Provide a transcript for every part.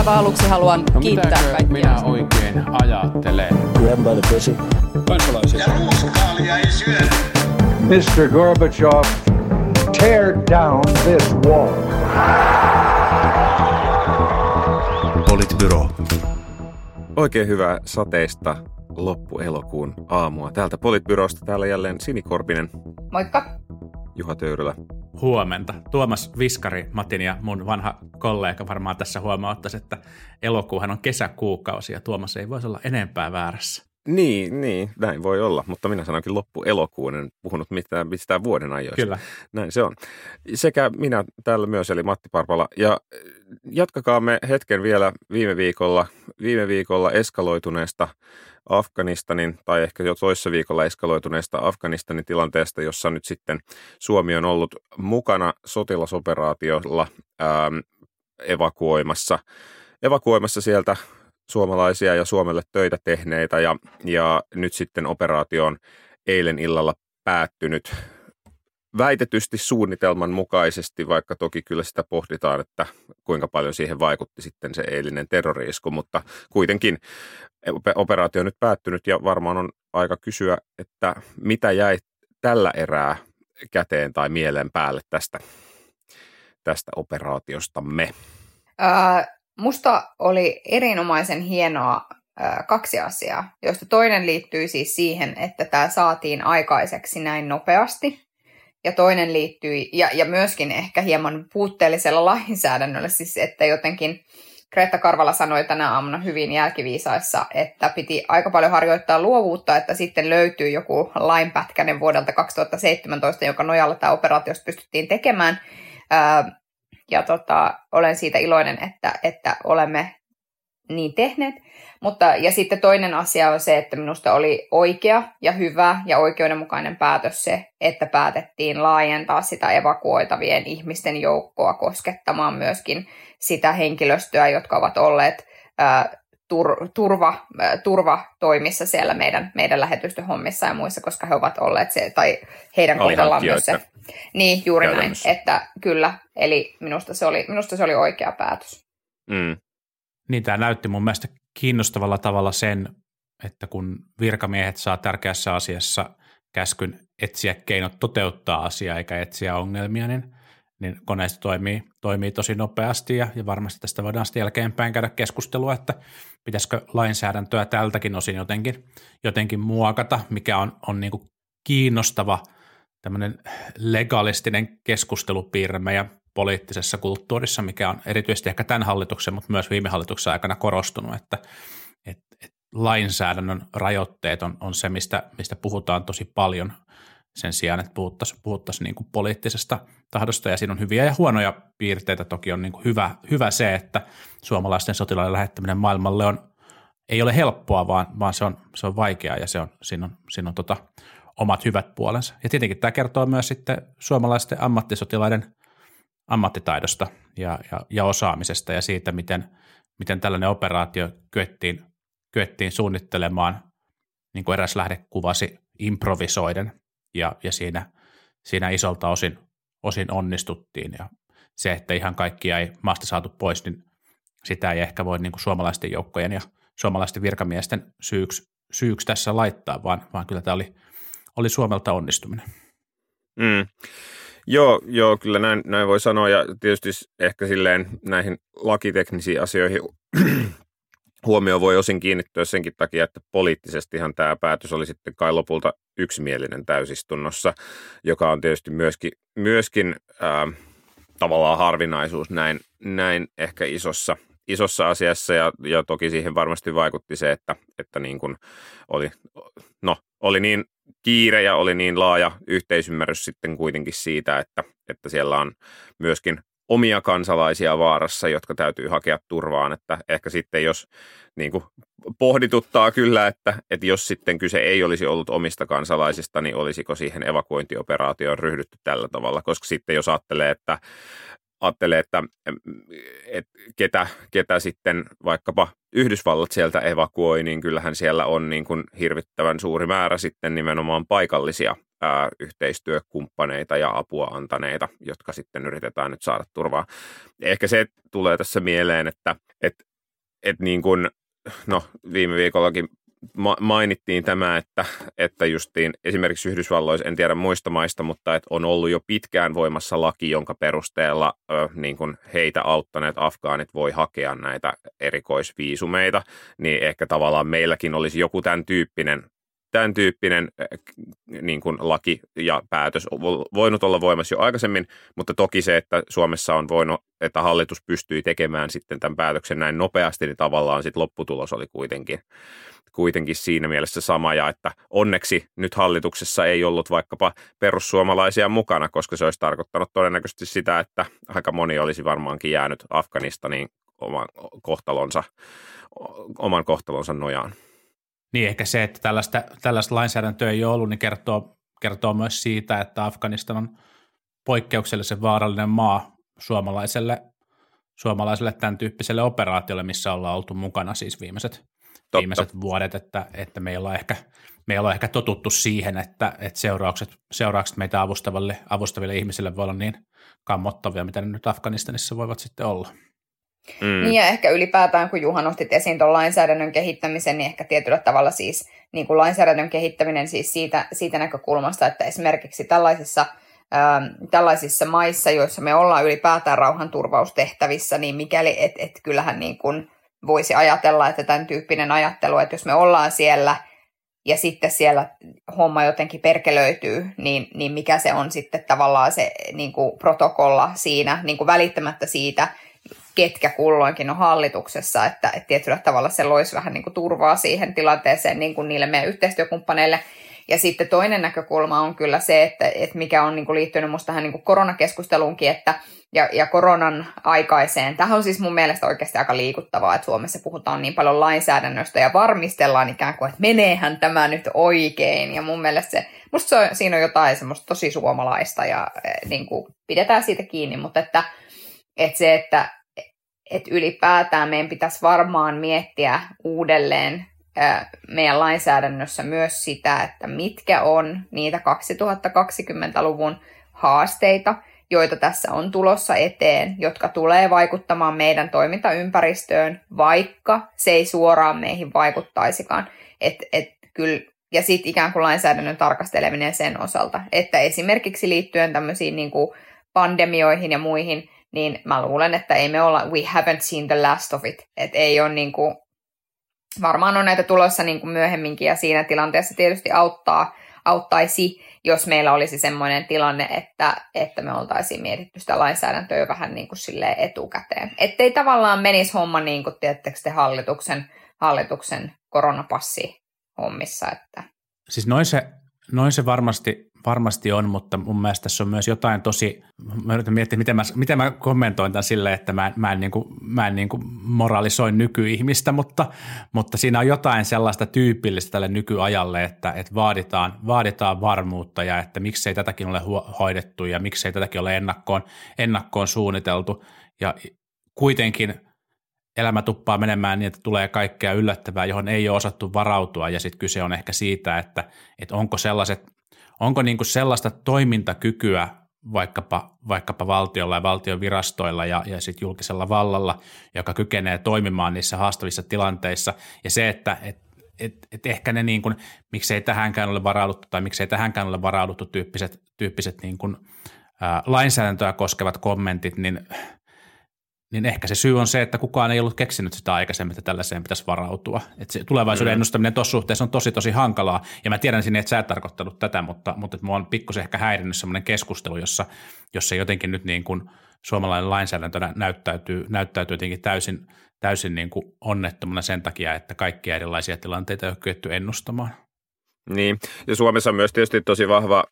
aivan aluksi haluan No kiittää kaikkia. minä oikein ajattelen? Grab by the pussy. kansalaisia. Ja ruuskaalia ei syödä. Mr. Gorbachev, tear down this wall. Politbyro. Oikein hyvää sateista loppuelokuun aamua. Täältä Politbyrosta täällä jälleen Sini Korpinen, Moikka. Juha Töyrylä. Huomenta. Tuomas Viskari, Matin ja mun vanha kollega varmaan tässä huomauttaisi, että elokuuhan on kesäkuukausi ja Tuomas ei voisi olla enempää väärässä. Niin, niin, näin voi olla, mutta minä sanoinkin loppuelokuun, en puhunut mitään, mistään vuoden ajoista. Kyllä. Näin se on. Sekä minä täällä myös, eli Matti Parpala. Ja jatkakaamme hetken vielä viime viikolla, viime viikolla eskaloituneesta Afganistanin, tai ehkä jo toissa viikolla eskaloituneesta Afganistanin tilanteesta, jossa nyt sitten Suomi on ollut mukana sotilasoperaatiolla ähm, evakuoimassa, evakuoimassa sieltä suomalaisia ja Suomelle töitä tehneitä ja, ja nyt sitten operaatio on eilen illalla päättynyt väitetysti suunnitelman mukaisesti, vaikka toki kyllä sitä pohditaan, että kuinka paljon siihen vaikutti sitten se eilinen terroriisku, mutta kuitenkin operaatio on nyt päättynyt ja varmaan on aika kysyä, että mitä jäi tällä erää käteen tai mieleen päälle tästä, tästä operaatiostamme. Äh, musta oli erinomaisen hienoa kaksi asiaa, joista toinen liittyy siis siihen, että tämä saatiin aikaiseksi näin nopeasti. Ja toinen liittyy, ja, ja myöskin ehkä hieman puutteellisella lainsäädännöllä, siis että jotenkin Greta Karvala sanoi tänä aamuna hyvin jälkiviisaissa, että piti aika paljon harjoittaa luovuutta, että sitten löytyy joku lainpätkäinen vuodelta 2017, jonka nojalla tämä operaatiosta pystyttiin tekemään. Ää, ja tota, olen siitä iloinen, että, että olemme niin tehneet. Mutta, ja sitten toinen asia on se, että minusta oli oikea ja hyvä ja oikeudenmukainen päätös se, että päätettiin laajentaa sitä evakuoitavien ihmisten joukkoa koskettamaan myöskin sitä henkilöstöä, jotka ovat olleet ää, tur, turva, ää, turvatoimissa siellä meidän, meidän lähetystöhommissa ja muissa, koska he ovat olleet se, tai heidän kohdallaan myös se. Niin, juuri näin, että kyllä, eli minusta se oli, minusta se oli oikea päätös. Mm. Niin tämä näytti mun mielestä kiinnostavalla tavalla sen, että kun virkamiehet saa tärkeässä asiassa käskyn etsiä keinot toteuttaa asiaa eikä etsiä ongelmia, niin, niin koneisto toimii, toimii tosi nopeasti ja, ja varmasti tästä voidaan sitten jälkeenpäin käydä keskustelua, että pitäisikö lainsäädäntöä tältäkin osin jotenkin, jotenkin muokata, mikä on, on niin kuin kiinnostava tämmöinen legalistinen keskustelupiirre meidän poliittisessa kulttuurissa, mikä on erityisesti ehkä tämän hallituksen, mutta myös viime hallituksen aikana korostunut, että, että, että lainsäädännön rajoitteet on, on se, mistä, mistä puhutaan tosi paljon sen sijaan, että puhuttaisiin, puhuttaisiin niin poliittisesta tahdosta, ja siinä on hyviä ja huonoja piirteitä. Toki on niin kuin hyvä, hyvä se, että suomalaisten sotilaiden lähettäminen maailmalle on, ei ole helppoa, vaan, vaan se, on, se on vaikeaa, ja se on, siinä on, siinä on tota, omat hyvät puolensa. Ja tietenkin tämä kertoo myös sitten suomalaisten ammattisotilaiden ammattitaidosta ja, ja, ja osaamisesta ja siitä, miten, miten tällainen operaatio kyettiin, kyettiin suunnittelemaan, niin kuin eräs lähde kuvasi, improvisoiden ja, ja siinä, siinä isolta osin, osin onnistuttiin ja se, että ihan kaikkia ei maasta saatu pois, niin sitä ei ehkä voi niin kuin suomalaisten joukkojen ja suomalaisten virkamiesten syyksi, syyksi tässä laittaa, vaan, vaan kyllä tämä oli, oli Suomelta onnistuminen. Mm. Joo, joo, kyllä näin, näin voi sanoa. Ja tietysti ehkä silleen näihin lakiteknisiin asioihin huomio voi osin kiinnittyä senkin takia, että poliittisestihan tämä päätös oli sitten kai lopulta yksimielinen täysistunnossa, joka on tietysti myöskin, myöskin ää, tavallaan harvinaisuus näin, näin ehkä isossa, isossa asiassa. Ja, ja toki siihen varmasti vaikutti se, että, että niin kuin oli, no, oli niin kiire ja oli niin laaja yhteisymmärrys sitten kuitenkin siitä, että, että siellä on myöskin omia kansalaisia vaarassa, jotka täytyy hakea turvaan, että ehkä sitten jos niin kuin pohdituttaa kyllä, että, että jos sitten kyse ei olisi ollut omista kansalaisista, niin olisiko siihen evakuointioperaatioon ryhdytty tällä tavalla, koska sitten jos ajattelee, että ajattelee, että, että ketä, ketä sitten vaikkapa Yhdysvallat sieltä evakuoi, niin kyllähän siellä on niin kuin hirvittävän suuri määrä sitten nimenomaan paikallisia ää, yhteistyökumppaneita ja apua antaneita, jotka sitten yritetään nyt saada turvaa. Ehkä se tulee tässä mieleen, että, että et niin kuin, no viime viikollakin ma- mainittiin tämä, että, että justiin esimerkiksi Yhdysvalloissa, en tiedä muista maista, mutta että on ollut jo pitkään voimassa laki, jonka perusteella ö, niin kuin heitä auttaneet afgaanit voi hakea näitä erikoisviisumeita, niin ehkä tavallaan meilläkin olisi joku tämän tyyppinen tämän tyyppinen niin kuin laki ja päätös voinut olla voimassa jo aikaisemmin, mutta toki se, että Suomessa on voinut, että hallitus pystyi tekemään sitten tämän päätöksen näin nopeasti, niin tavallaan sitten lopputulos oli kuitenkin, kuitenkin siinä mielessä sama ja että onneksi nyt hallituksessa ei ollut vaikkapa perussuomalaisia mukana, koska se olisi tarkoittanut todennäköisesti sitä, että aika moni olisi varmaankin jäänyt Afganistaniin oman kohtalonsa, oman kohtalonsa nojaan. Niin ehkä se, että tällaista, tällaista lainsäädäntöä ei ole ollut, niin kertoo, kertoo myös siitä, että Afganistan on poikkeuksellisen vaarallinen maa suomalaiselle, suomalaiselle tämän tyyppiselle operaatiolle, missä ollaan oltu mukana siis viimeiset, viimeiset vuodet, että, että me, ei olla ehkä, me ei olla ehkä totuttu siihen, että, että seuraukset, seuraukset meitä avustaville, avustaville ihmisille voi olla niin kammottavia, mitä ne nyt Afganistanissa voivat sitten olla. Mm. Niin ja ehkä ylipäätään, kun Juha nostit esiin tuon lainsäädännön kehittämisen, niin ehkä tietyllä tavalla siis niin kuin lainsäädännön kehittäminen siis siitä, siitä näkökulmasta, että esimerkiksi tällaisissa, ähm, tällaisissa maissa, joissa me ollaan ylipäätään rauhanturvaustehtävissä, niin mikäli, et, et kyllähän niin kuin voisi ajatella, että tämän tyyppinen ajattelu, että jos me ollaan siellä ja sitten siellä homma jotenkin perkelöityy, niin, niin mikä se on sitten tavallaan se niin kuin protokolla siinä, niin kuin välittämättä siitä, ketkä kulloinkin on hallituksessa, että, että tietyllä tavalla se loisi vähän niin kuin turvaa siihen tilanteeseen niin kuin niille meidän yhteistyökumppaneille. Ja sitten toinen näkökulma on kyllä se, että, että mikä on niin kuin liittynyt minusta tähän niin kuin koronakeskusteluunkin, että ja, ja koronan aikaiseen. Tähän on siis mun mielestä oikeasti aika liikuttavaa, että Suomessa puhutaan niin paljon lainsäädännöstä ja varmistellaan ikään kuin, että meneehän tämä nyt oikein. Ja mun mielestä se, musta se on, siinä on jotain semmoista tosi suomalaista ja niin kuin pidetään siitä kiinni, mutta että, että se, että että ylipäätään meidän pitäisi varmaan miettiä uudelleen meidän lainsäädännössä myös sitä, että mitkä on niitä 2020-luvun haasteita, joita tässä on tulossa eteen, jotka tulee vaikuttamaan meidän toimintaympäristöön, vaikka se ei suoraan meihin vaikuttaisikaan. Et, et kyllä, ja sitten ikään kuin lainsäädännön tarkasteleminen sen osalta, että esimerkiksi liittyen tämmöisiin niin kuin pandemioihin ja muihin, niin mä luulen, että ei me olla, we haven't seen the last of it. Että ei ole niin kuin, varmaan on näitä tulossa niin kuin myöhemminkin ja siinä tilanteessa tietysti auttaa, auttaisi, jos meillä olisi semmoinen tilanne, että, että me oltaisiin mietitty sitä lainsäädäntöä vähän niin kuin silleen etukäteen. Ettei tavallaan menisi homma niin kuin, te, hallituksen, hallituksen koronapassi hommissa. Että... Siis noin se, noin se varmasti varmasti on, mutta mun mielestä tässä on myös jotain tosi, mä yritän miettiä, miten mä, miten mä kommentoin tämän silleen, että mä, mä en, niin kuin, mä en niin kuin moralisoin nykyihmistä, mutta, mutta siinä on jotain sellaista tyypillistä tälle nykyajalle, että, että vaaditaan, vaaditaan varmuutta ja että miksei tätäkin ole hoidettu ja miksei tätäkin ole ennakkoon, ennakkoon suunniteltu. Ja kuitenkin – elämä tuppaa menemään niin, että tulee kaikkea yllättävää, johon ei ole osattu varautua, ja sitten kyse on ehkä siitä, että, että onko sellaiset onko niin kuin sellaista toimintakykyä vaikkapa, vaikkapa valtiolla ja valtion virastoilla ja, ja sit julkisella vallalla, joka kykenee toimimaan niissä haastavissa tilanteissa. Ja se, että et, et, et ehkä ne, niin kuin, miksei tähänkään ole varauduttu tai miksei tähänkään ole varauduttu tyyppiset, tyyppiset niin kuin, ää, lainsäädäntöä koskevat kommentit, niin niin ehkä se syy on se, että kukaan ei ollut keksinyt sitä aikaisemmin, että tällaiseen pitäisi varautua. Että se tulevaisuuden mm. ennustaminen tuossa suhteessa on tosi tosi hankalaa, ja mä tiedän sinne, että sä et tarkoittanut tätä, mutta, mutta että mua on pikkusen ehkä häirinnyt sellainen keskustelu, jossa, jossa jotenkin nyt niin kuin suomalainen lainsäädäntö näyttäytyy, näyttäytyy jotenkin täysin, täysin niin kuin onnettomana sen takia, että kaikkia erilaisia tilanteita ei ole kyetty ennustamaan. Niin, ja Suomessa on myös tietysti tosi vahva,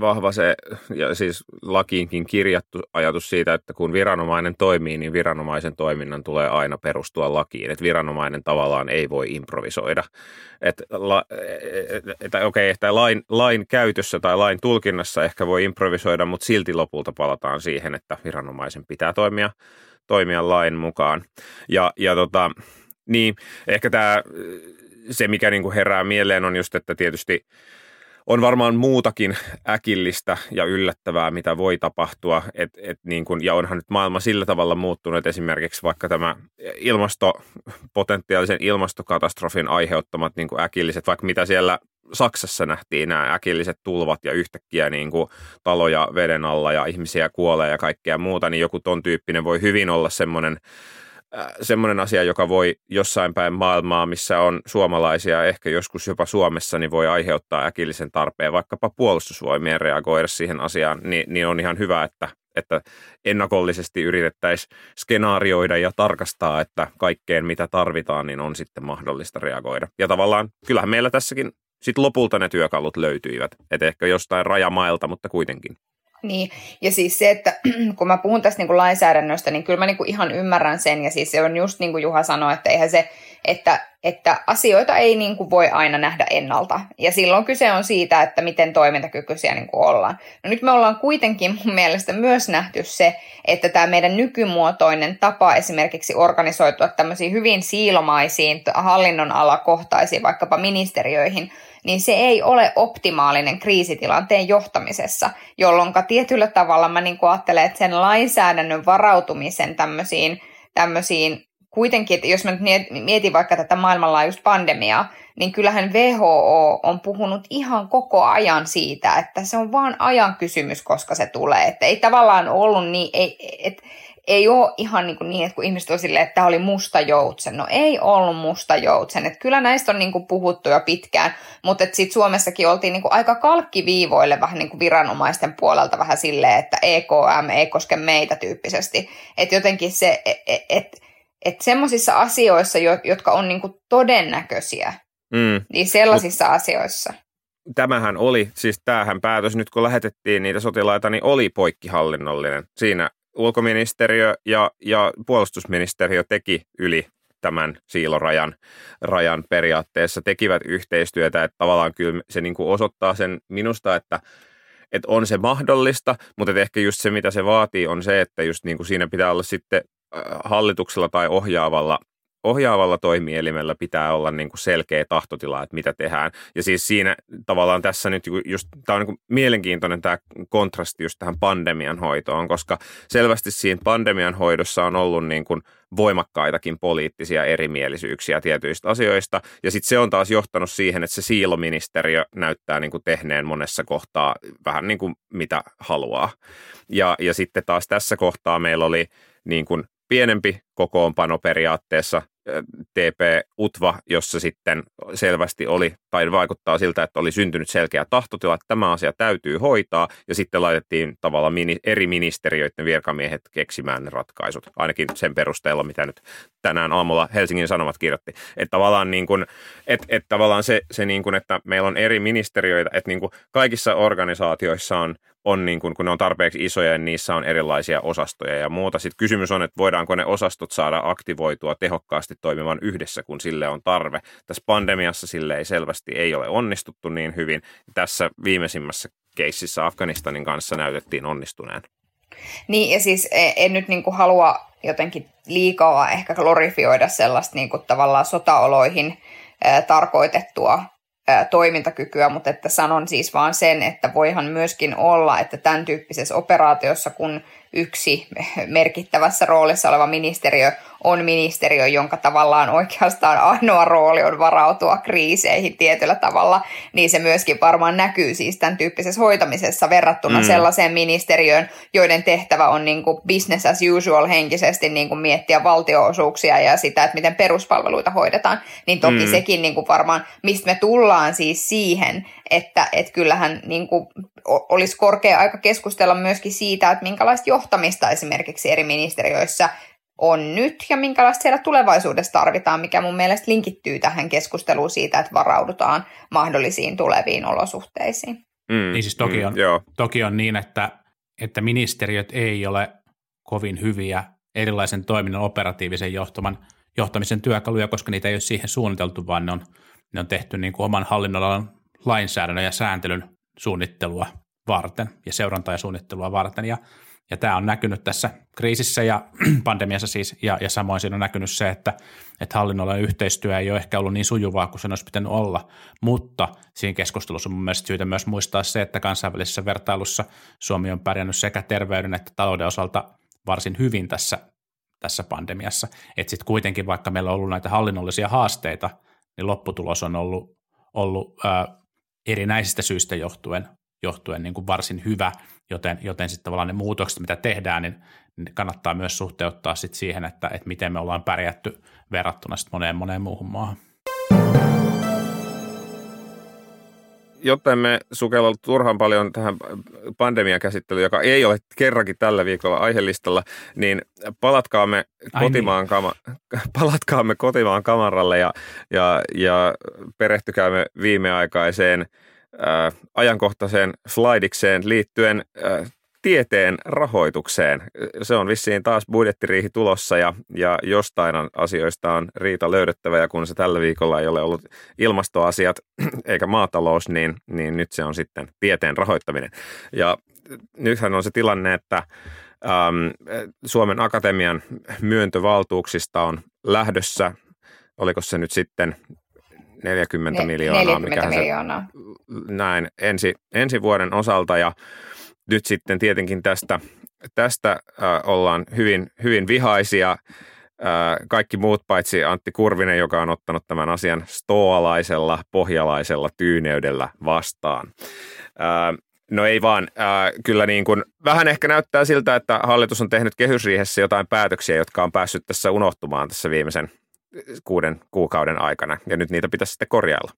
vahva se, ja siis lakiinkin kirjattu ajatus siitä, että kun viranomainen toimii, niin viranomaisen toiminnan tulee aina perustua lakiin. Että viranomainen tavallaan ei voi improvisoida. Että, la, että okei, että lain, lain käytössä tai lain tulkinnassa ehkä voi improvisoida, mutta silti lopulta palataan siihen, että viranomaisen pitää toimia, toimia lain mukaan. Ja, ja tota, niin, ehkä tämä se, mikä niin kuin herää mieleen, on just, että tietysti on varmaan muutakin äkillistä ja yllättävää, mitä voi tapahtua. Et, et niin kun, ja onhan nyt maailma sillä tavalla muuttunut, että esimerkiksi vaikka tämä ilmasto, potentiaalisen ilmastokatastrofin aiheuttamat niin äkilliset, vaikka mitä siellä Saksassa nähtiin nämä äkilliset tulvat ja yhtäkkiä niin kuin taloja veden alla ja ihmisiä kuolee ja kaikkea muuta, niin joku ton tyyppinen voi hyvin olla semmoinen semmoinen asia, joka voi jossain päin maailmaa, missä on suomalaisia, ehkä joskus jopa Suomessa, niin voi aiheuttaa äkillisen tarpeen vaikkapa puolustusvoimien reagoida siihen asiaan, niin, niin on ihan hyvä, että, että ennakollisesti yritettäisiin skenaarioida ja tarkastaa, että kaikkeen mitä tarvitaan, niin on sitten mahdollista reagoida. Ja tavallaan kyllähän meillä tässäkin sitten lopulta ne työkalut löytyivät, että ehkä jostain rajamailta, mutta kuitenkin. Niin, ja siis se, että kun mä puhun tästä niin kuin lainsäädännöstä, niin kyllä mä niin kuin ihan ymmärrän sen, ja siis se on just niin kuin Juha sanoi, että eihän se, että, että asioita ei niin kuin voi aina nähdä ennalta, ja silloin kyse on siitä, että miten toimintakykyisiä niin kuin ollaan. No nyt me ollaan kuitenkin mun mielestä myös nähty se, että tämä meidän nykymuotoinen tapa esimerkiksi organisoitua tämmöisiin hyvin siilomaisiin hallinnon alakohtaisiin, vaikkapa ministeriöihin, niin se ei ole optimaalinen kriisitilanteen johtamisessa, jolloin tietyllä tavalla mä niin ajattelen, että sen lainsäädännön varautumisen tämmöisiin, tämmöisiin kuitenkin, että jos mä nyt mietin vaikka tätä maailmanlaajuista pandemiaa, niin kyllähän WHO on puhunut ihan koko ajan siitä, että se on vaan ajan kysymys, koska se tulee. Että ei tavallaan ollut niin, ei, et, ei ole ihan niin, kuin niin että kun ihmiset on silleen, että tämä oli musta joutsen. No ei ollut musta joutsen. Että kyllä näistä on niin kuin puhuttu jo pitkään, mutta sitten Suomessakin oltiin niin kuin aika kalkkiviivoille vähän niin kuin viranomaisten puolelta vähän silleen, että EKM ei koske meitä tyyppisesti. Että jotenkin se, että et, et, et semmoisissa asioissa, jotka on niin kuin todennäköisiä, mm. niin sellaisissa Mut, asioissa. Tämähän oli, siis tämähän päätös nyt kun lähetettiin niitä sotilaita, niin oli poikkihallinnollinen. Siinä ulkoministeriö ja, ja puolustusministeriö teki yli tämän siilorajan rajan periaatteessa, tekivät yhteistyötä, että tavallaan kyllä se niin kuin osoittaa sen minusta, että, että on se mahdollista, mutta ehkä just se, mitä se vaatii, on se, että just niin kuin siinä pitää olla sitten äh, hallituksella tai ohjaavalla ohjaavalla toimielimellä pitää olla niin kuin selkeä tahtotila, että mitä tehdään. Ja siis siinä tavallaan tässä nyt just, tämä on niin mielenkiintoinen tämä kontrasti just tähän pandemian hoitoon, koska selvästi siinä pandemian hoidossa on ollut niin kuin voimakkaitakin poliittisia erimielisyyksiä tietyistä asioista. Ja sitten se on taas johtanut siihen, että se siiloministeriö näyttää niin kuin tehneen monessa kohtaa vähän niin kuin mitä haluaa. Ja, ja sitten taas tässä kohtaa meillä oli niin kuin pienempi kokoonpano periaatteessa TP-UTVA, jossa sitten selvästi oli, tai vaikuttaa siltä, että oli syntynyt selkeä tahtotila, että tämä asia täytyy hoitaa, ja sitten laitettiin tavallaan eri ministeriöiden virkamiehet keksimään ne ratkaisut, ainakin sen perusteella, mitä nyt tänään aamulla Helsingin Sanomat kirjoitti. Että tavallaan, niin kuin, että, että tavallaan se, se niin kuin, että meillä on eri ministeriöitä, että niin kuin kaikissa organisaatioissa on on niin kuin, kun ne on tarpeeksi isoja, niin niissä on erilaisia osastoja ja muuta. Sitten kysymys on, että voidaanko ne osastot saada aktivoitua tehokkaasti toimimaan yhdessä, kun sille on tarve. Tässä pandemiassa sille ei selvästi ei ole onnistuttu niin hyvin. Tässä viimeisimmässä keississä Afganistanin kanssa näytettiin onnistuneen. Niin, ja siis e, en nyt niin kuin halua jotenkin liikaa ehkä glorifioida sellaista niin kuin tavallaan sotaoloihin tarkoitettua toimintakykyä, mutta että sanon siis vaan sen, että voihan myöskin olla, että tämän tyyppisessä operaatiossa, kun yksi merkittävässä roolissa oleva ministeriö on ministeriö, jonka tavallaan oikeastaan ainoa rooli on varautua kriiseihin tietyllä tavalla, niin se myöskin varmaan näkyy siis tämän tyyppisessä hoitamisessa verrattuna mm. sellaiseen ministeriöön, joiden tehtävä on niin kuin business as usual henkisesti niin kuin miettiä valtioosuuksia ja sitä, että miten peruspalveluita hoidetaan, niin toki mm. sekin niin kuin varmaan, mistä me tullaan siis siihen, että et kyllähän niin kuin olisi korkea aika keskustella myöskin siitä, että minkälaista johtamista esimerkiksi eri ministeriöissä on nyt ja minkälaista siellä tulevaisuudessa tarvitaan, mikä mun mielestä linkittyy tähän keskusteluun siitä, että varaudutaan mahdollisiin tuleviin olosuhteisiin. Mm, niin siis toki mm, on, toki on niin, että, että ministeriöt ei ole kovin hyviä erilaisen toiminnan operatiivisen johtaman, johtamisen työkaluja, koska niitä ei ole siihen suunniteltu, vaan ne on, ne on tehty niin kuin oman hallinnonalan lainsäädännön ja sääntelyn suunnittelua varten ja seurantaa ja suunnittelua varten. Ja, Ja tämä on näkynyt tässä kriisissä ja pandemiassa siis, ja, ja samoin siinä on näkynyt se, että, että hallinnolla yhteistyö ei ole ehkä ollut niin sujuvaa kuin se olisi pitänyt olla, mutta siinä keskustelussa on mun mielestä syytä myös muistaa se, että kansainvälisessä vertailussa Suomi on pärjännyt sekä terveyden että talouden osalta varsin hyvin tässä, tässä pandemiassa. Että sitten kuitenkin, vaikka meillä on ollut näitä hallinnollisia haasteita, niin lopputulos on ollut, ollut ää, erinäisistä syistä johtuen johtuen niin kuin varsin hyvä, joten, joten sitten tavallaan ne muutokset, mitä tehdään, niin, niin kannattaa myös suhteuttaa sit siihen, että, että miten me ollaan pärjätty verrattuna sit moneen moneen muuhun maahan. Joten me sukella turhan paljon tähän pandemian käsittelyyn, joka ei ole kerrankin tällä viikolla aiheellistalla, niin palatkaamme kotimaan, kama, palatkaamme kotimaan kamaralle ja, ja, ja perehtykäämme viimeaikaiseen – äh, ajankohtaiseen slaidikseen liittyen äh, tieteen rahoitukseen. Se on vissiin taas budjettiriihi tulossa ja, ja jostain asioista on riita löydettävä ja kun se tällä viikolla ei ole ollut ilmastoasiat eikä maatalous, niin, niin nyt se on sitten tieteen rahoittaminen. Ja nythän on se tilanne, että ähm, Suomen Akatemian myöntövaltuuksista on lähdössä, oliko se nyt sitten 40 ne, miljoonaa. 40 miljoonaa. Se, näin, ensi, ensi vuoden osalta ja nyt sitten tietenkin tästä, tästä äh, ollaan hyvin, hyvin vihaisia. Äh, kaikki muut paitsi Antti Kurvinen, joka on ottanut tämän asian stoalaisella, pohjalaisella tyyneydellä vastaan. Äh, No ei vaan. Äh, kyllä niin kuin, vähän ehkä näyttää siltä, että hallitus on tehnyt kehysriihessä jotain päätöksiä, jotka on päässyt tässä unohtumaan tässä viimeisen kuuden kuukauden aikana, ja nyt niitä pitäisi sitten korjailla.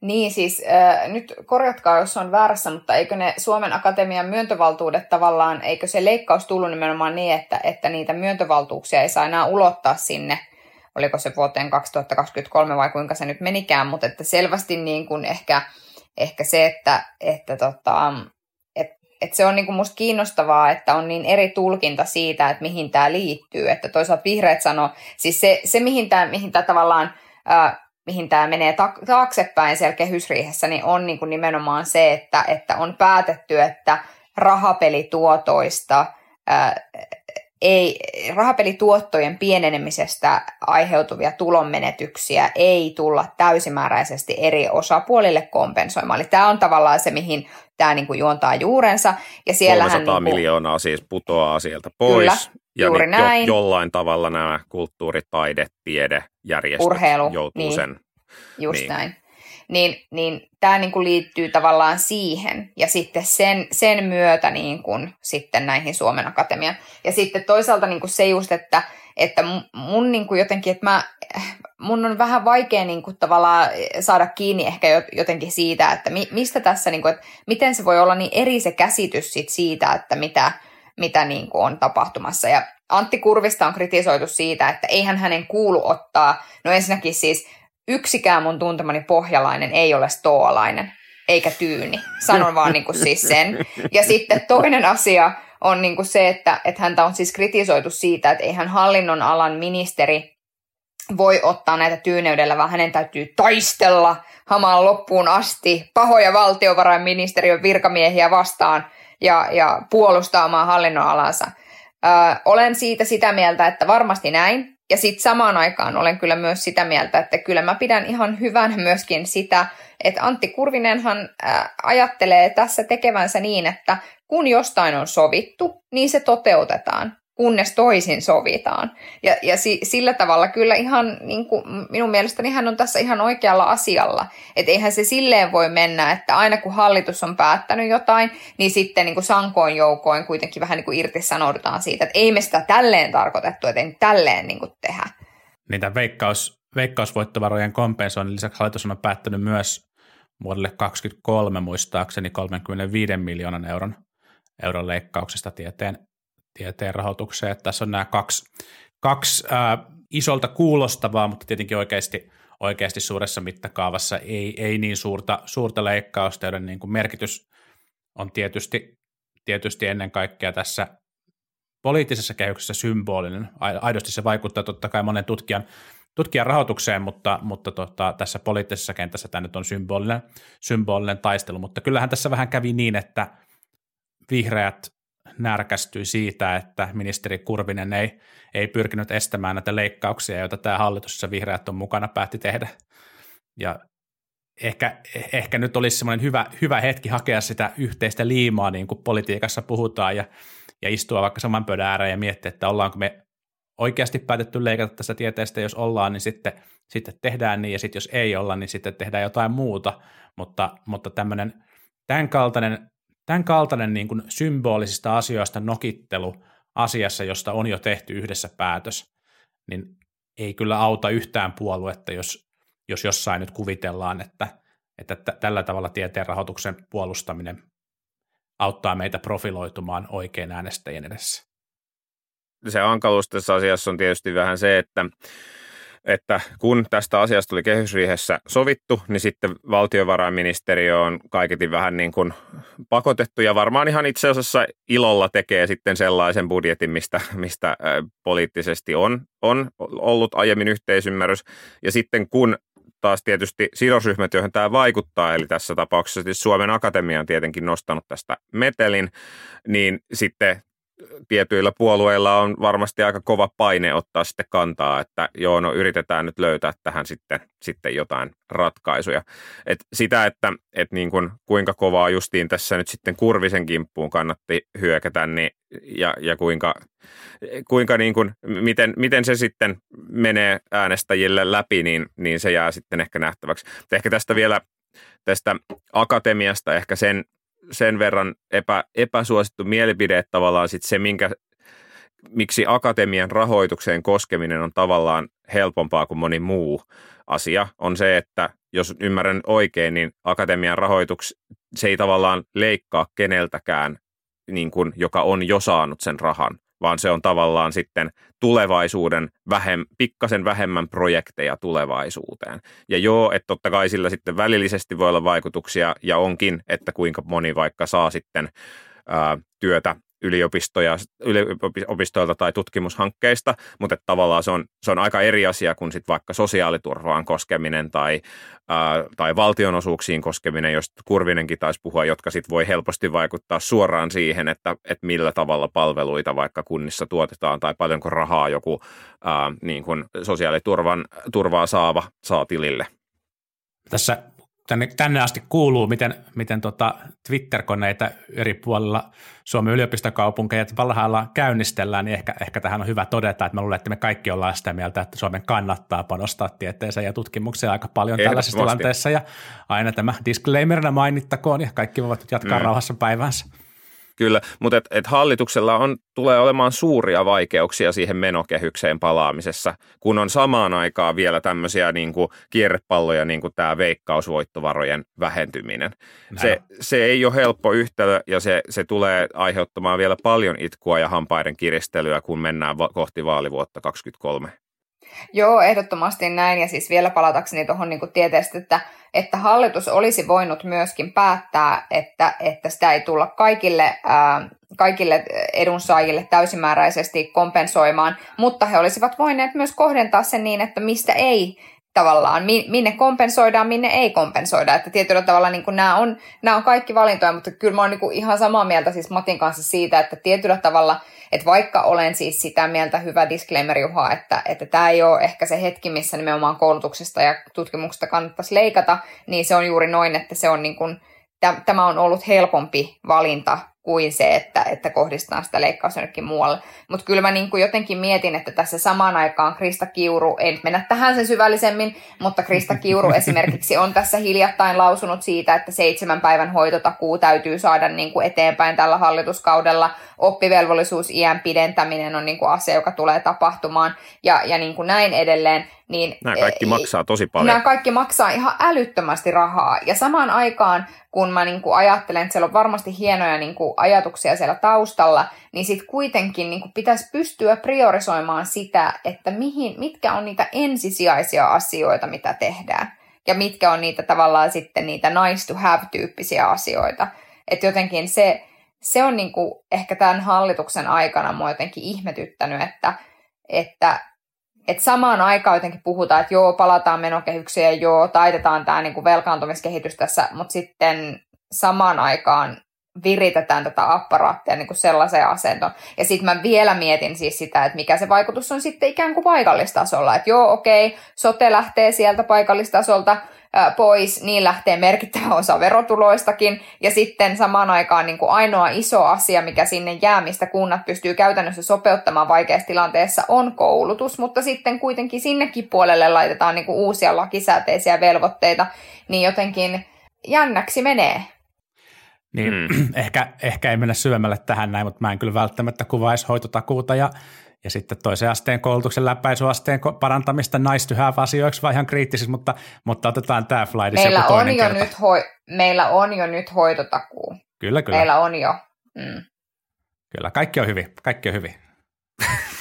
Niin siis, äh, nyt korjatkaa, jos on väärässä, mutta eikö ne Suomen Akatemian myöntövaltuudet tavallaan, eikö se leikkaus tullut nimenomaan niin, että, että niitä myöntövaltuuksia ei saa enää ulottaa sinne, oliko se vuoteen 2023 vai kuinka se nyt menikään, mutta että selvästi niin kuin ehkä, ehkä se, että, että tota, et se on niinku musta kiinnostavaa, että on niin eri tulkinta siitä, että mihin tämä liittyy. Että toisaalta vihreät sanoo, siis se, se mihin tämä mihin tää tavallaan, äh, mihin tämä menee taaksepäin siellä kehysriihessä, niin on niinku nimenomaan se, että, että on päätetty, että rahapelituotoista äh, ei, rahapelituottojen pienenemisestä aiheutuvia tulonmenetyksiä ei tulla täysimääräisesti eri osapuolille kompensoimaan. Eli tämä on tavallaan se, mihin tämä niin kuin juontaa juurensa. Ja 300 niin kuin, miljoonaa siis putoaa sieltä pois. Kyllä, ja juuri niin näin. Jo, jollain tavalla nämä kulttuuri, taide, tiede, järjestöt Urheilu, joutuu niin, sen. Just niin. näin. Niin, niin tämä niin kuin liittyy tavallaan siihen ja sitten sen, sen myötä niin kuin sitten näihin Suomen Akatemian. Ja sitten toisaalta niin kuin se just, että, että mun niin kuin jotenkin, että mä, mun on vähän vaikea niin kuin tavallaan saada kiinni ehkä jotenkin siitä, että mi, mistä tässä, niin kuin, että miten se voi olla niin eri se käsitys sit siitä, että mitä, mitä niin kuin on tapahtumassa. Ja Antti Kurvista on kritisoitu siitä, että eihän hänen kuulu ottaa, no ensinnäkin siis yksikään mun tuntemani pohjalainen ei ole stoalainen, eikä tyyni. Sanon vaan niin kuin siis sen. Ja sitten toinen asia on niin kuin se, että, että häntä on siis kritisoitu siitä, että eihän hallinnon alan ministeri voi ottaa näitä tyyneydellä, vaan hänen täytyy taistella hamaan loppuun asti pahoja valtiovarainministeriön virkamiehiä vastaan ja, ja puolustaa omaa hallinnon alansa. Ö, olen siitä sitä mieltä, että varmasti näin, ja sitten samaan aikaan olen kyllä myös sitä mieltä, että kyllä mä pidän ihan hyvänä myöskin sitä, että Antti Kurvinenhan äh, ajattelee tässä tekevänsä niin, että kun jostain on sovittu, niin se toteutetaan kunnes toisin sovitaan. Ja, ja si, sillä tavalla kyllä ihan, niin kuin, minun mielestäni hän on tässä ihan oikealla asialla. Että eihän se silleen voi mennä, että aina kun hallitus on päättänyt jotain, niin sitten niin kuin sankoin joukoin kuitenkin vähän niin kuin irtisanoudutaan siitä, että ei me sitä tälleen tarkoitettu, että ei tälleen niin kuin tehdä. Niitä veikkaus, veikkausvoittovarojen kompensoinnin lisäksi hallitus on päättänyt myös vuodelle 2023 muistaakseni 35 miljoonan euron, euron leikkauksesta tieteen tieteen rahoitukseen. Että tässä on nämä kaksi, kaksi ää, isolta kuulostavaa, mutta tietenkin oikeasti, oikeasti suuressa mittakaavassa ei, ei niin suurta, suurta leikkausta, joiden niin kuin merkitys on tietysti, tietysti ennen kaikkea tässä poliittisessa kehyksessä symbolinen. Aidosti se vaikuttaa totta kai monen tutkijan, tutkijan rahoitukseen, mutta, mutta tota, tässä poliittisessa kentässä tämä nyt on symbolinen, symbolinen taistelu. Mutta kyllähän tässä vähän kävi niin, että vihreät närkästyi siitä, että ministeri Kurvinen ei, ei pyrkinyt estämään näitä leikkauksia, joita tämä hallitus, jossa vihreät on mukana, päätti tehdä. Ja ehkä, ehkä nyt olisi semmoinen hyvä, hyvä hetki hakea sitä yhteistä liimaa, niin kuin politiikassa puhutaan, ja, ja istua vaikka saman pöydän ääreen ja miettiä, että ollaanko me oikeasti päätetty leikata tästä tieteestä, jos ollaan, niin sitten, sitten tehdään niin, ja sitten jos ei olla, niin sitten tehdään jotain muuta, mutta, mutta tämmöinen tämän kaltainen, tämän kaltainen niin kuin symbolisista asioista nokittelu asiassa, josta on jo tehty yhdessä päätös, niin ei kyllä auta yhtään puoluetta, jos, jos jossain nyt kuvitellaan, että, että t- tällä tavalla tieteen rahoituksen puolustaminen auttaa meitä profiloitumaan oikein äänestäjien edessä. Se hankaluus tässä asiassa on tietysti vähän se, että että kun tästä asiasta tuli kehysriihessä sovittu, niin sitten valtiovarainministeriö on kaiketi vähän niin kuin pakotettu ja varmaan ihan itse asiassa ilolla tekee sitten sellaisen budjetin, mistä, mistä poliittisesti on, on ollut aiemmin yhteisymmärrys. Ja sitten kun taas tietysti sidosryhmät, joihin tämä vaikuttaa, eli tässä tapauksessa siis Suomen Akatemia on tietenkin nostanut tästä metelin, niin sitten tietyillä puolueilla on varmasti aika kova paine ottaa sitten kantaa, että joo, no yritetään nyt löytää tähän sitten, sitten jotain ratkaisuja. Et sitä, että et niin kuin, kuinka kovaa justiin tässä nyt sitten Kurvisen kimppuun kannatti hyökätä, niin, ja, ja kuinka, kuinka niin kuin, miten, miten se sitten menee äänestäjille läpi, niin, niin se jää sitten ehkä nähtäväksi. ehkä tästä vielä tästä akatemiasta ehkä sen, sen verran epä, epäsuosittu mielipide, että tavallaan sit se, minkä, miksi akatemian rahoitukseen koskeminen on tavallaan helpompaa kuin moni muu asia, on se, että jos ymmärrän oikein, niin akatemian rahoituks, se ei tavallaan leikkaa keneltäkään, niin kuin, joka on jo saanut sen rahan, vaan se on tavallaan sitten tulevaisuuden vähem, pikkasen vähemmän projekteja tulevaisuuteen. Ja joo, että totta kai sillä sitten välillisesti voi olla vaikutuksia ja onkin, että kuinka moni vaikka saa sitten ää, työtä yliopistoja, yliopistoilta tai tutkimushankkeista, mutta että tavallaan se on, se on aika eri asia kuin sit vaikka sosiaaliturvaan koskeminen tai, ää, tai valtionosuuksiin koskeminen, josta Kurvinenkin taisi puhua, jotka sitten voi helposti vaikuttaa suoraan siihen, että, että millä tavalla palveluita vaikka kunnissa tuotetaan tai paljonko rahaa joku ää, niin kuin sosiaaliturvan turvaa saava saa tilille. Tässä tänne, tänne asti kuuluu, miten, miten tota Twitter-koneita eri puolilla Suomen yliopistokaupunkeja parhaillaan käynnistellään, niin ehkä, ehkä tähän on hyvä todeta, että mä luulen, että me kaikki ollaan sitä mieltä, että Suomen kannattaa panostaa tieteeseen ja tutkimukseen aika paljon tällaisessa tilanteessa, ja aina tämä disclaimerina mainittakoon, ja kaikki voivat jatkaa mm. rauhassa päivänsä. Kyllä, mutta et, et hallituksella on, tulee olemaan suuria vaikeuksia siihen menokehykseen palaamisessa, kun on samaan aikaan vielä tämmöisiä niin kuin kierrepalloja, niin kuin tämä veikkausvoittovarojen vähentyminen. Se, se ei ole helppo yhtälö ja se, se tulee aiheuttamaan vielä paljon itkua ja hampaiden kiristelyä, kun mennään va- kohti vaalivuotta 2023. Joo, ehdottomasti näin. Ja siis vielä palatakseni tuohon niin tieteestä, että, että hallitus olisi voinut myöskin päättää, että, että sitä ei tulla kaikille, ää, kaikille edunsaajille täysimääräisesti kompensoimaan, mutta he olisivat voineet myös kohdentaa sen niin, että mistä ei tavallaan, minne kompensoidaan, minne ei kompensoida. Että tietyllä tavalla niin nämä, on, nämä on kaikki valintoja, mutta kyllä mä oon niin ihan samaa mieltä siis Matin kanssa siitä, että tietyllä tavalla, että vaikka olen siis sitä mieltä, hyvä disclaimer Juha, että, että tämä ei ole ehkä se hetki, missä nimenomaan koulutuksesta ja tutkimuksesta kannattaisi leikata, niin se on juuri noin, että se on niin kuin, tämä on ollut helpompi valinta kuin se, että, että kohdistaa sitä leikkausta jonnekin muualle. Mutta kyllä mä niin kuin jotenkin mietin, että tässä samaan aikaan Krista Kiuru, ei nyt mennä tähän sen syvällisemmin, mutta Krista Kiuru esimerkiksi on tässä hiljattain lausunut siitä, että seitsemän päivän hoitotakuu täytyy saada niin kuin eteenpäin tällä hallituskaudella. Oppivelvollisuus iän pidentäminen on niin kuin asia, joka tulee tapahtumaan ja, ja niin kuin näin edelleen. Niin, nämä kaikki maksaa tosi paljon. Nämä kaikki maksaa ihan älyttömästi rahaa. Ja samaan aikaan, kun mä niin kuin ajattelen, että siellä on varmasti hienoja niin kuin ajatuksia siellä taustalla, niin sitten kuitenkin niin kuin pitäisi pystyä priorisoimaan sitä, että mihin, mitkä on niitä ensisijaisia asioita, mitä tehdään. Ja mitkä on niitä tavallaan sitten niitä nice to have-tyyppisiä asioita. Että jotenkin se, se on niin kuin ehkä tämän hallituksen aikana mua jotenkin ihmetyttänyt, että, että et samaan aikaan jotenkin puhutaan, että joo, palataan menokehykseen, joo, taitetaan tämä niinku velkaantumiskehitys tässä, mutta sitten samaan aikaan viritetään tätä apparaattia niin kuin sellaiseen asentoon. Ja sitten mä vielä mietin siis sitä, että mikä se vaikutus on sitten ikään kuin paikallistasolla. Että joo, okei, sote lähtee sieltä paikallistasolta pois, niin lähtee merkittävä osa verotuloistakin. Ja sitten samaan aikaan niin kuin ainoa iso asia, mikä sinne jää, mistä kunnat pystyy käytännössä sopeuttamaan vaikeassa tilanteessa, on koulutus. Mutta sitten kuitenkin sinnekin puolelle laitetaan niin kuin uusia lakisääteisiä velvoitteita, niin jotenkin jännäksi menee. Niin mm. ehkä, ehkä ei mennä syvemmälle tähän näin, mutta mä en kyllä välttämättä kuvaisi hoitotakuuta ja, ja sitten toisen asteen koulutuksen läpäisyasteen parantamista nice to have asioiksi vai ihan kriittisesti, mutta, mutta otetaan tämä flight meillä on, jo kerta. nyt hoi- meillä on jo nyt hoitotakuu. Kyllä, kyllä. Meillä on jo. Mm. Kyllä, kaikki on hyvin, kaikki on hyvin.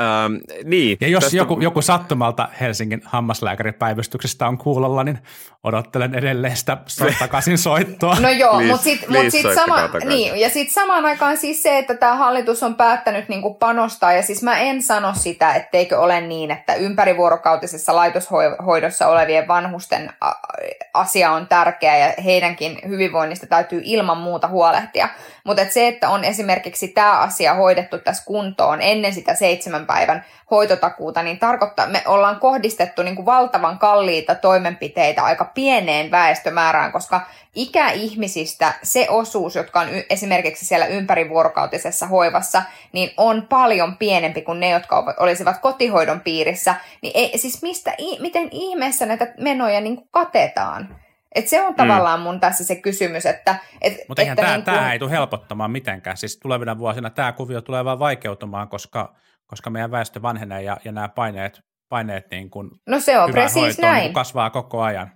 Ähm, niin, ja jos tästä... joku, joku sattumalta Helsingin hammaslääkäripäivystyksestä on kuulolla, niin odottelen edelleen sitä takaisin soittoa. No joo, mutta sitten mut sit sama, niin, ja sit samaan aikaan siis se, että tämä hallitus on päättänyt niinku panostaa, ja siis mä en sano sitä, etteikö ole niin, että ympärivuorokautisessa laitoshoidossa olevien vanhusten asia on tärkeä, ja heidänkin hyvinvoinnista täytyy ilman muuta huolehtia. Mutta et se, että on esimerkiksi tämä asia hoidettu tässä kuntoon ennen sitä seitsemän päivän hoitotakuuta, niin tarkoittaa, me ollaan kohdistettu niin kuin valtavan kalliita toimenpiteitä aika pieneen väestömäärään, koska ikäihmisistä se osuus, jotka on esimerkiksi siellä ympärivuorokautisessa hoivassa, niin on paljon pienempi kuin ne, jotka olisivat kotihoidon piirissä. Niin ei, siis mistä, miten ihmeessä näitä menoja niin kuin katetaan? Et se on mm. tavallaan mun tässä se kysymys, että... Et, Mutta eihän tämä, niin kun... tämä ei tule helpottamaan mitenkään. Siis tulevina vuosina tämä kuvio tulee vaan vaikeutumaan, koska, koska meidän väestö vanhenee ja, ja nämä paineet, paineet niin kuin no se on precis näin. Niin kasvaa koko ajan.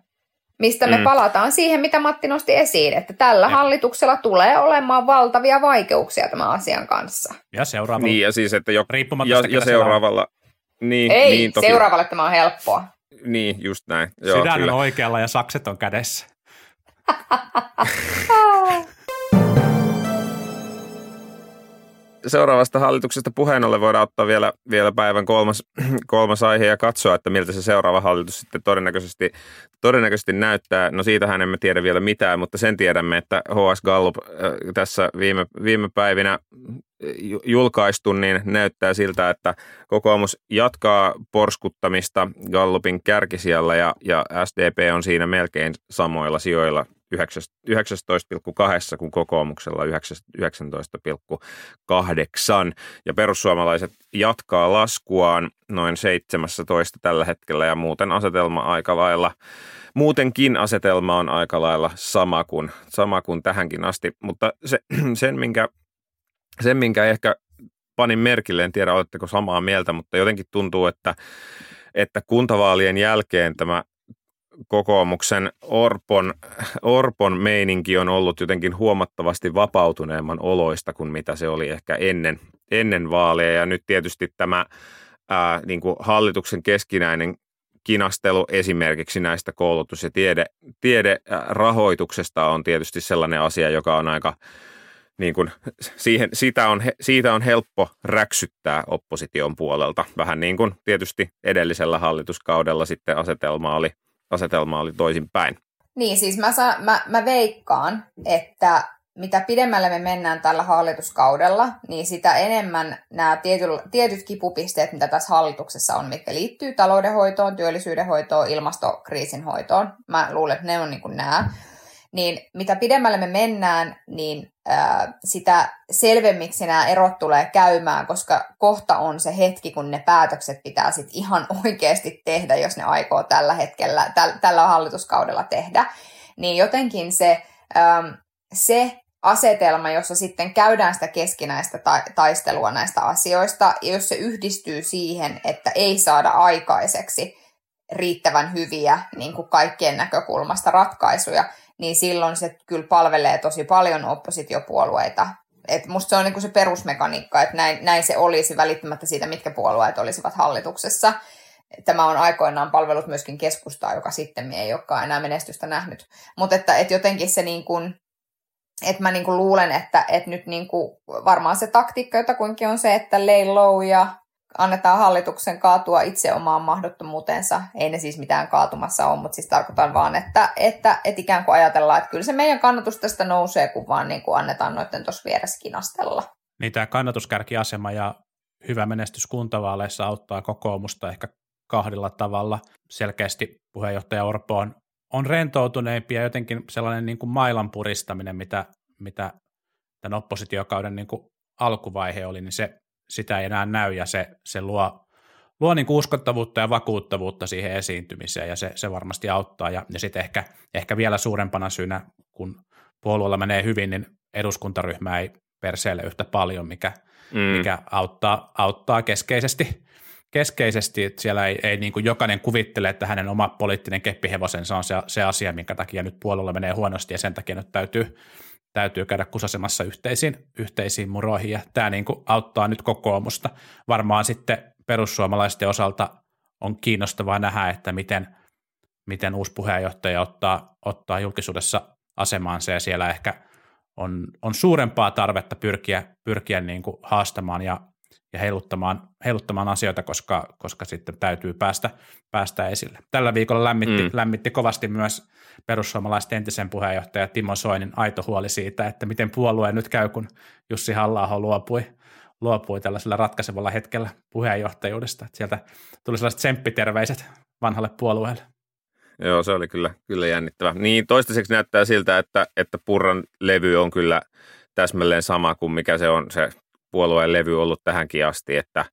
Mistä me mm. palataan siihen, mitä Matti nosti esiin, että tällä ja. hallituksella tulee olemaan valtavia vaikeuksia tämän asian kanssa. Ja seuraavalla. Niin, ja siis, että jo, ja, ja seuraavalla. Niin, Ei, niin, toki. seuraavalle tämä on helppoa. Niin, just näin. Joo, Sydän kyllä. on oikealla ja sakset on kädessä. Seuraavasta hallituksesta puheen ollen voidaan ottaa vielä, vielä päivän kolmas, kolmas aihe ja katsoa, että miltä se seuraava hallitus sitten todennäköisesti, todennäköisesti näyttää. No siitähän emme tiedä vielä mitään, mutta sen tiedämme, että HS Gallup äh, tässä viime, viime päivinä julkaistu, niin näyttää siltä, että kokoomus jatkaa porskuttamista Gallupin kärkisijalla ja, ja SDP on siinä melkein samoilla sijoilla 19,2 kun kokoomuksella 19,8 ja perussuomalaiset jatkaa laskuaan noin 17 tällä hetkellä ja muuten asetelma aika lailla Muutenkin asetelma on aika lailla sama kuin, sama kuin tähänkin asti, mutta se, sen, minkä sen, minkä ehkä panin merkille, en tiedä oletteko samaa mieltä, mutta jotenkin tuntuu, että, että kuntavaalien jälkeen tämä kokoomuksen Orpon, Orpon meininki on ollut jotenkin huomattavasti vapautuneemman oloista kuin mitä se oli ehkä ennen, ennen vaaleja. Ja nyt tietysti tämä ää, niin kuin hallituksen keskinäinen kinastelu esimerkiksi näistä koulutus- ja tiede, tiederahoituksesta on tietysti sellainen asia, joka on aika niin kuin, siihen, siitä, on, siitä on helppo räksyttää opposition puolelta. Vähän niin kuin tietysti edellisellä hallituskaudella sitten asetelma oli, asetelma oli toisinpäin. Niin, siis mä, sa, mä, mä veikkaan, että mitä pidemmälle me mennään tällä hallituskaudella, niin sitä enemmän nämä tietyt, tietyt kipupisteet, mitä tässä hallituksessa on, mitkä liittyy taloudenhoitoon, työllisyydenhoitoon, ilmastokriisin hoitoon, mä luulen, että ne on niin kuin nämä, niin mitä pidemmälle me mennään, niin sitä selvemmiksi nämä erot tulee käymään, koska kohta on se hetki, kun ne päätökset pitää sitten ihan oikeasti tehdä, jos ne aikoo tällä hetkellä, täl, tällä hallituskaudella tehdä. Niin jotenkin se, se asetelma, jossa sitten käydään sitä keskinäistä ta- taistelua näistä asioista, ja jos se yhdistyy siihen, että ei saada aikaiseksi riittävän hyviä niin kuin kaikkien näkökulmasta ratkaisuja, niin silloin se kyllä palvelee tosi paljon oppositiopuolueita. Et musta se on niinku se perusmekaniikka, että näin, näin se olisi välittämättä siitä, mitkä puolueet olisivat hallituksessa. Tämä on aikoinaan palvelut myöskin keskustaa, joka sitten ei olekaan enää menestystä nähnyt. Mutta että, että jotenkin se niin kuin, että mä niin kuin luulen, että, että nyt niin kuin varmaan se taktiikka jotakuinkin on se, että lay low ja annetaan hallituksen kaatua itse omaan mahdottomuutensa. Ei ne siis mitään kaatumassa ole, mutta siis tarkoitan vaan, että, että, että ikään kuin ajatellaan, että kyllä se meidän kannatus tästä nousee, kun vaan niin kuin annetaan noiden tuossa vieressä kinastella. Niin tämä kannatuskärkiasema ja hyvä menestys kuntavaaleissa auttaa kokoomusta ehkä kahdella tavalla. Selkeästi puheenjohtaja Orpo on, on rentoutuneempi ja jotenkin sellainen niin kuin mailan puristaminen, mitä, mitä tämän oppositiokauden niin kuin alkuvaihe oli, niin se, sitä ei enää näy ja se, se luo, luo niin kuin uskottavuutta ja vakuuttavuutta siihen esiintymiseen ja se, se varmasti auttaa. Ja, ja sitten ehkä, ehkä vielä suurempana syynä, kun puolueella menee hyvin, niin eduskuntaryhmä ei perseelle yhtä paljon, mikä, mm. mikä auttaa, auttaa keskeisesti, keskeisesti, että siellä ei, ei niin kuin jokainen kuvittele, että hänen oma poliittinen keppihevosensa on se, se asia, minkä takia nyt puolueella menee huonosti ja sen takia nyt täytyy, täytyy käydä kusasemassa yhteisiin, yhteisiin muroihin ja tämä niin kuin auttaa nyt kokoomusta. Varmaan sitten perussuomalaisten osalta on kiinnostavaa nähdä, että miten, miten uusi puheenjohtaja ottaa, ottaa julkisuudessa asemaansa ja siellä ehkä on, on suurempaa tarvetta pyrkiä, pyrkiä niin kuin haastamaan ja, ja heiluttamaan, heiluttamaan asioita, koska, koska sitten täytyy päästä, päästä esille. Tällä viikolla lämmitti, mm. lämmitti kovasti myös perussuomalaisten entisen puheenjohtaja Timo Soinin aito huoli siitä, että miten puolue nyt käy, kun Jussi halla luopui, luopui tällaisella ratkaisevalla hetkellä puheenjohtajuudesta. Että sieltä tuli sellaiset tsemppiterveiset vanhalle puolueelle. Joo, se oli kyllä, kyllä jännittävä. Niin toistaiseksi näyttää siltä, että, että Purran levy on kyllä täsmälleen sama kuin mikä se on se puolueen levy ollut tähänkin asti, että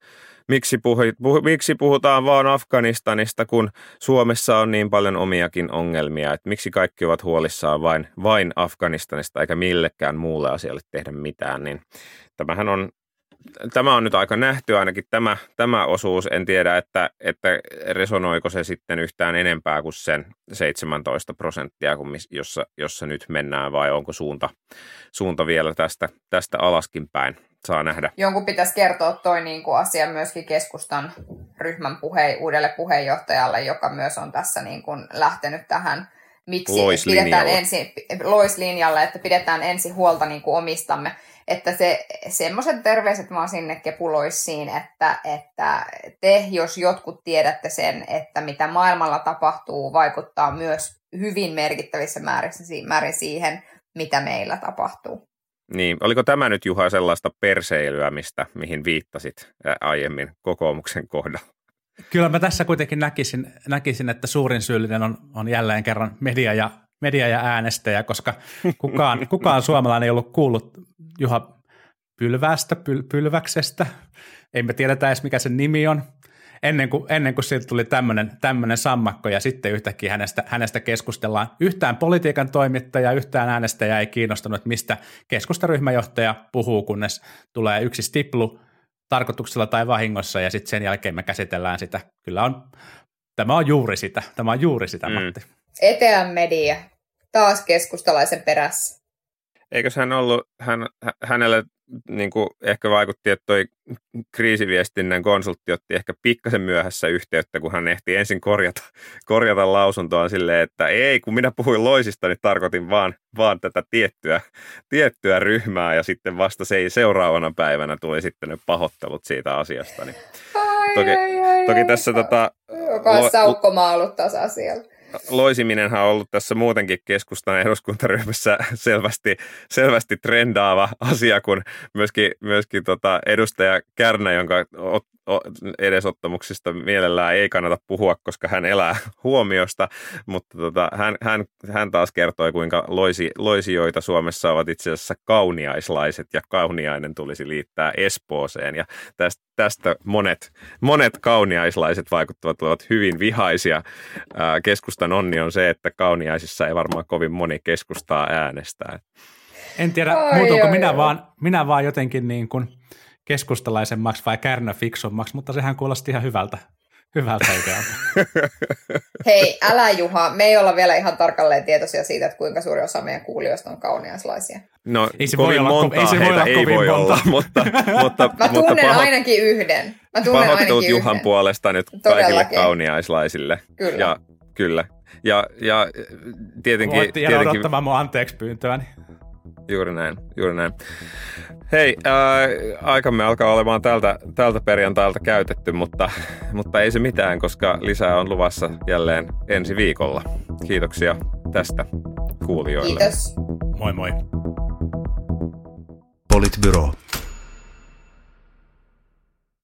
miksi, puhu, puhu, miksi puhutaan vaan Afganistanista, kun Suomessa on niin paljon omiakin ongelmia, että miksi kaikki ovat huolissaan vain, vain Afganistanista eikä millekään muulle asialle tehdä mitään, niin tämähän on tämä on nyt aika nähty ainakin tämä, tämä osuus. En tiedä, että, että resonoiko se sitten yhtään enempää kuin sen 17 prosenttia, miss, jossa, jossa nyt mennään, vai onko suunta, suunta vielä tästä, tästä alaskin päin. Saa nähdä. Jonkun pitäisi kertoa toi niin kuin asia myöskin keskustan ryhmän puhe, uudelle puheenjohtajalle, joka myös on tässä niin kuin lähtenyt tähän miksi pidetään ensin loislinjalle, että pidetään ensin huolta niin kuin omistamme että se, semmoiset terveiset vaan sinne kepuloissiin, että, että te, jos jotkut tiedätte sen, että mitä maailmalla tapahtuu, vaikuttaa myös hyvin merkittävissä määrin siihen, mitä meillä tapahtuu. Niin, oliko tämä nyt Juha sellaista perseilyä, mistä, mihin viittasit aiemmin kokoomuksen kohdalla? Kyllä mä tässä kuitenkin näkisin, näkisin että suurin syyllinen on, on jälleen kerran media ja, media ja äänestäjä, koska kukaan, kukaan suomalainen ei ollut kuullut Juha Pylvästä, pyl, Pylväksestä. Ei me tiedetä edes, mikä sen nimi on. Ennen kuin, ennen kuin sieltä tuli tämmöinen sammakko ja sitten yhtäkkiä hänestä, hänestä keskustellaan. Yhtään politiikan toimittaja, yhtään äänestäjä ei kiinnostunut, mistä keskustaryhmäjohtaja puhuu, kunnes tulee yksi stiplu tarkoituksella tai vahingossa ja sitten sen jälkeen me käsitellään sitä. Kyllä on, tämä on juuri sitä, tämä on juuri sitä, mm. Matti. Etelän media, taas keskustalaisen perässä. Eikös hän ollut, hän, hänelle niin kuin ehkä vaikutti, että toi kriisiviestinnän konsultti otti ehkä pikkasen myöhässä yhteyttä, kun hän ehti ensin korjata, korjata lausuntoa silleen, että ei, kun minä puhuin loisista, niin tarkoitin vaan, vaan tätä tiettyä, tiettyä ryhmää ja sitten vasta se seuraavana päivänä tuli sitten ne pahoittelut siitä asiasta. Niin toki, ai, ai, toki tässä ai, tota, Joka on saukkomaa ollut taas asialla loisiminenhan on ollut tässä muutenkin keskustan eduskuntaryhmässä selvästi, selvästi trendaava asia, kun myöskin, myöskin tota edustaja Kärnä, jonka edesottamuksista mielellään ei kannata puhua, koska hän elää huomiosta, mutta tota, hän, hän, hän taas kertoi, kuinka loisi, loisijoita Suomessa ovat itse asiassa kauniaislaiset ja kauniainen tulisi liittää Espooseen. Ja tästä, tästä monet, monet kauniaislaiset vaikuttavat olevat hyvin vihaisia. keskustan onni on se, että kauniaisissa ei varmaan kovin moni keskustaa äänestää. En tiedä, muutuuko minä, vaan, minä vaan jotenkin niin kuin – keskustalaisemmaksi vai kärnäfiksummaksi, mutta sehän kuulosti ihan hyvältä. Hyvältä idealta. Hei, älä Juha, me ei olla vielä ihan tarkalleen tietoisia siitä, että kuinka suuri osa meidän kuulijoista on kauniaislaisia. No, ei se kovin voi olla, montaa ei se voi olla ei voi monta. olla, mutta, mutta Mä tunnen mutta paho- ainakin yhden. Mä tunnen ainakin Juhan yhden. puolesta nyt Todellakin. kaikille kauniaislaisille. Kyllä. Ja, kyllä. Ja, ja tietenkin... Voitte jäädä tietenkin... odottamaan mun anteeksi pyyntöäni. Juuri näin, juuri näin. Hei, ää, aikamme alkaa olemaan tältä, tältä perjantailta käytetty, mutta, mutta ei se mitään, koska lisää on luvassa jälleen ensi viikolla. Kiitoksia tästä kuulijoille. Kiitos. Moi moi. Politbyro.